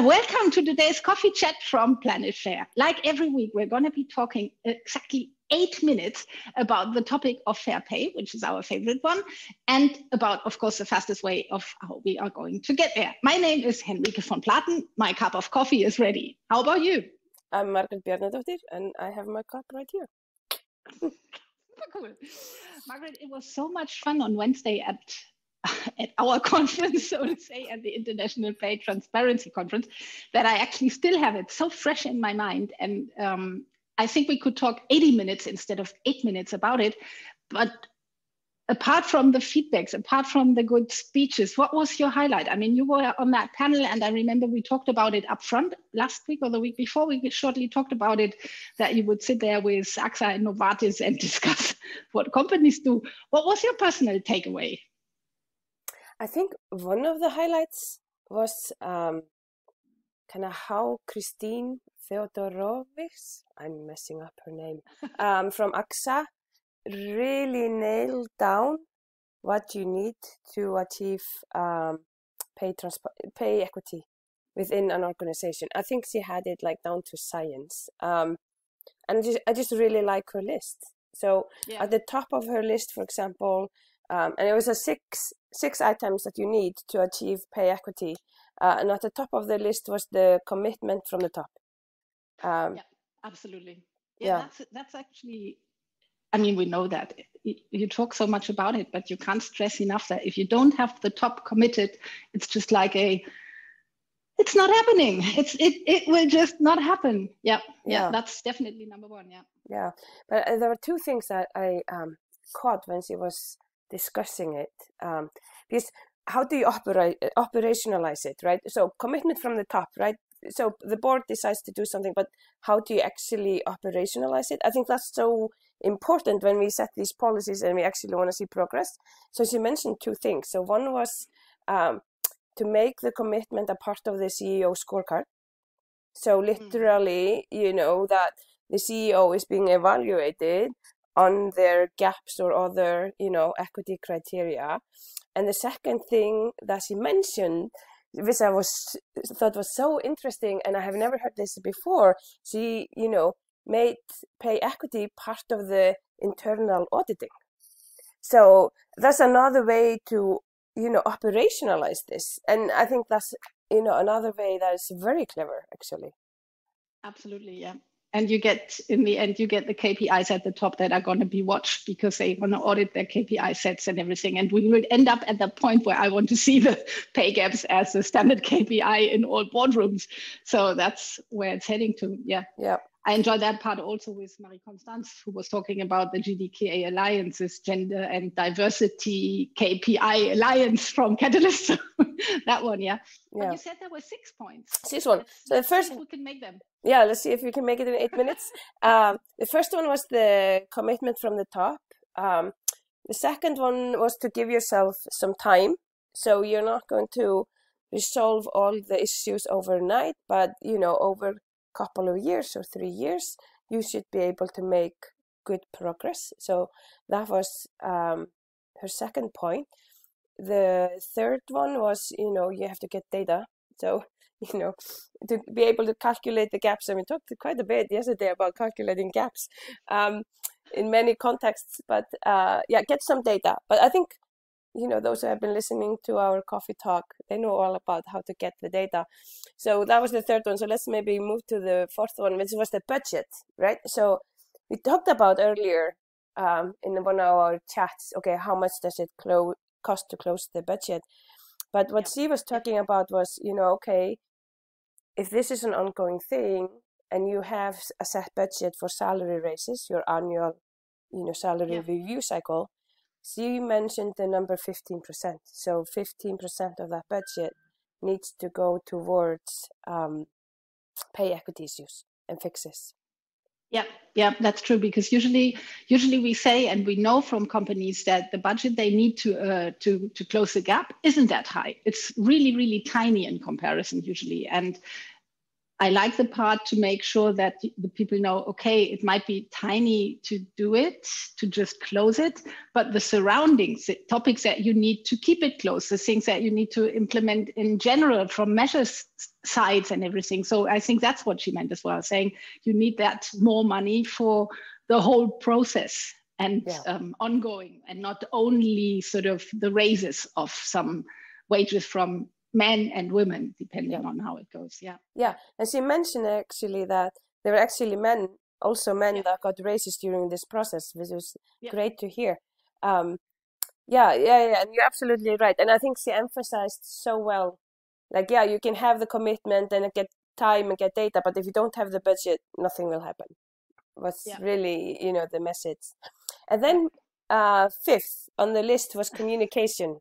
Uh, welcome to today's coffee chat from Planet Fair. Like every week, we're going to be talking exactly eight minutes about the topic of fair pay, which is our favorite one, and about, of course, the fastest way of how we are going to get there. My name is Henrike von Platen. My cup of coffee is ready. How about you? I'm Margret Bjarnadottir, and I have my cup right here. cool. Margret, it was so much fun on Wednesday at at our conference, so to say, at the International Pay Transparency Conference, that I actually still have it so fresh in my mind. And um, I think we could talk 80 minutes instead of eight minutes about it. But apart from the feedbacks, apart from the good speeches, what was your highlight? I mean, you were on that panel, and I remember we talked about it up front last week or the week before. We shortly talked about it that you would sit there with AXA and Novartis and discuss what companies do. What was your personal takeaway? I think one of the highlights was um, kind of how Christine Theodorovics, I'm messing up her name, um, from AXA really nailed down what you need to achieve um, pay, transp- pay equity within an organization. I think she had it like down to science. Um, and just, I just really like her list. So yeah. at the top of her list, for example, um, and it was a six six items that you need to achieve pay equity. Uh, and at the top of the list was the commitment from the top. Um, yeah, absolutely. Yeah, yeah, That's, that's actually, I mean, we know that you talk so much about it, but you can't stress enough that if you don't have the top committed, it's just like a, it's not happening. It's it it will just not happen. Yeah, yeah, yeah. that's definitely number one. Yeah. Yeah, but uh, there were two things that I um, caught when she was discussing it um, because how do you operate operationalize it right? So commitment from the top right? So the board decides to do something but how do you actually operationalize it? I think that's so important when we set these policies and we actually want to see progress. So she mentioned two things. So one was um, to make the commitment a part of the ceo scorecard. So mm-hmm. literally you know that the ceo is being evaluated on their gaps or other, you know, equity criteria. And the second thing that she mentioned, which I was thought was so interesting, and I have never heard this before. She, you know, made pay equity part of the internal auditing. So that's another way to, you know, operationalize this. And I think that's, you know, another way that is very clever, actually. Absolutely, yeah and you get in the end you get the kpis at the top that are going to be watched because they want to audit their kpi sets and everything. And we will end up at the point where i want to see the pay gaps as a standard kpi in all boardrooms. So that's where it's heading to. Yeah. Yeah I enjoyed that part also with Marie Constance, who was talking about the GDKA Alliance's gender and diversity KPI alliance from Catalyst. that one, yeah. yeah. But you said there were six points. Six one. So the first we can make them. Yeah, let's see if we can make it in eight minutes. Um, the first one was the commitment from the top. Um, the second one was to give yourself some time. So you're not going to resolve all the issues overnight, but you know, over couple of years or three years, you should be able to make good progress. So that was um, her second point. The third one was, you know, you have to get data. So, you know, to be able to calculate the gaps. I mean, talked quite a bit yesterday about calculating gaps um, in many contexts, but uh, yeah, get some data. But I think you know those who have been listening to our coffee talk they know all about how to get the data. So that was the third one. So let's maybe move to the fourth one which was the budget right? So we talked about earlier um, in one of our chats okay how much does it clo- cost to close the budget? But what she was talking about was you know okay if this is an ongoing thing and you have a set budget for salary raises your annual you know salary yeah. review cycle so you mentioned the number 15%. So 15% of that budget needs to go towards um, pay equity issues and fixes. Yeah, yeah, that's true. Because usually, usually we say and we know from companies that the budget they need to uh, to to close the gap isn't that high. It's really, really tiny in comparison usually. And I like the part to make sure that the people know, okay, it might be tiny to do it, to just close it, but the surroundings, the topics that you need to keep it close, the things that you need to implement in general from measures sides and everything. So I think that's what she meant as well, saying you need that more money for the whole process and yeah. um, ongoing and not only sort of the raises of some wages from men and women, depending yeah. on how it goes. Yeah. Yeah. And she mentioned actually that there were actually men, also men yeah. that got racist during this process, which was yeah. great to hear. Um, yeah, yeah, yeah. And you're absolutely right. And I think she emphasized so well like, yeah, you can have the commitment and get time and get data, but if you don't have the budget, nothing will happen. Was really, you know, the message. And then uh, fifth on the list was communication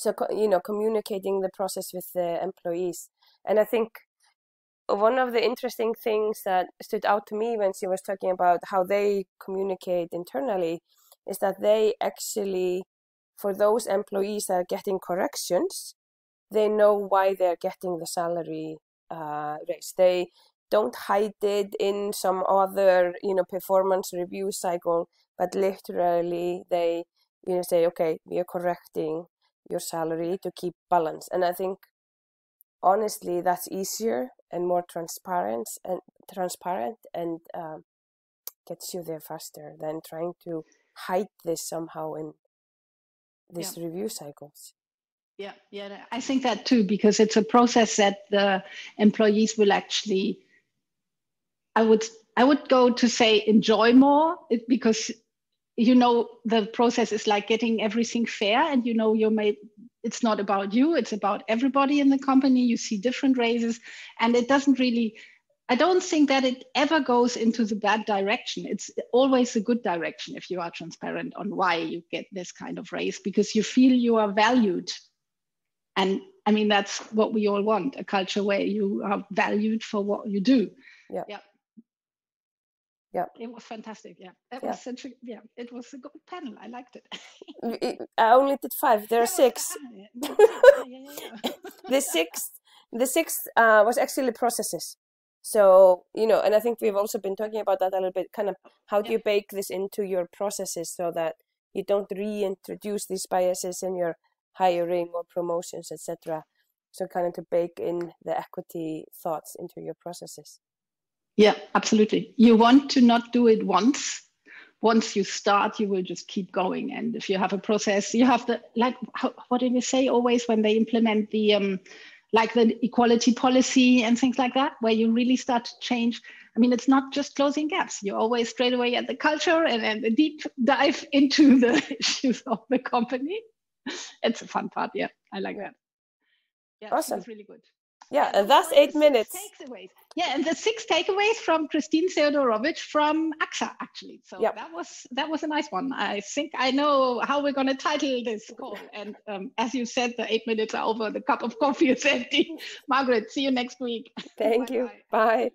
so you know communicating the process with the employees. And i think one of the interesting things that stood out to me when she was talking about how they communicate internally is that they actually for those employees that are getting corrections they know why they're getting the salary uh, raise. They don't hide it in some other you know performance review cycle but literally they you know say okay we are correcting your salary to keep balance. And I think honestly that's easier and more transparent and transparent and um, gets you there faster than trying to hide this somehow in these yeah. review cycles. Yeah, yeah, I think that too because it's a process that the employees will actually. I would I would go to say enjoy more because you know the process is like getting everything fair and you know you're made it's not about you it's about everybody in the company. You see different raises and it doesn't really i don't think that it ever goes into the bad direction. It's always a good direction if you are transparent on why you get this kind of raise because you feel you are valued. And i mean that's what we all want a culture where you are valued for what you do. Yeah, yeah yeah it was fantastic yeah. It yeah. was such a yeah it was a good panel. I liked it. I only did five. There are six. the sixth the sixth uh, was actually processes. So you know and i think we've also been talking about that a little bit kind of how do you bake this into your processes so that you don't reintroduce these biases in your hiring or promotions etc so kind of to bake in the equity thoughts into your processes yeah, absolutely. You want to not do it once. Once you start, you will just keep going. And if you have a process, you have the like. How, what did we say always when they implement the um, like the equality policy and things like that, where you really start to change. I mean, it's not just closing gaps. You're always straight away at the culture and, and a deep dive into the issues of the company. It's a fun part. Yeah, I like that. Yeah, awesome. It's really good. Yeah, and that's eight minutes. Takeaways. Yeah, and the six takeaways from Christine Theodorovics from AXA, actually. So yep. that was that was a nice one. I think I know how we're going to title this call. And um, as you said, the eight minutes are over. The cup of coffee is empty. Margret, see you next week. Thank you. Bye.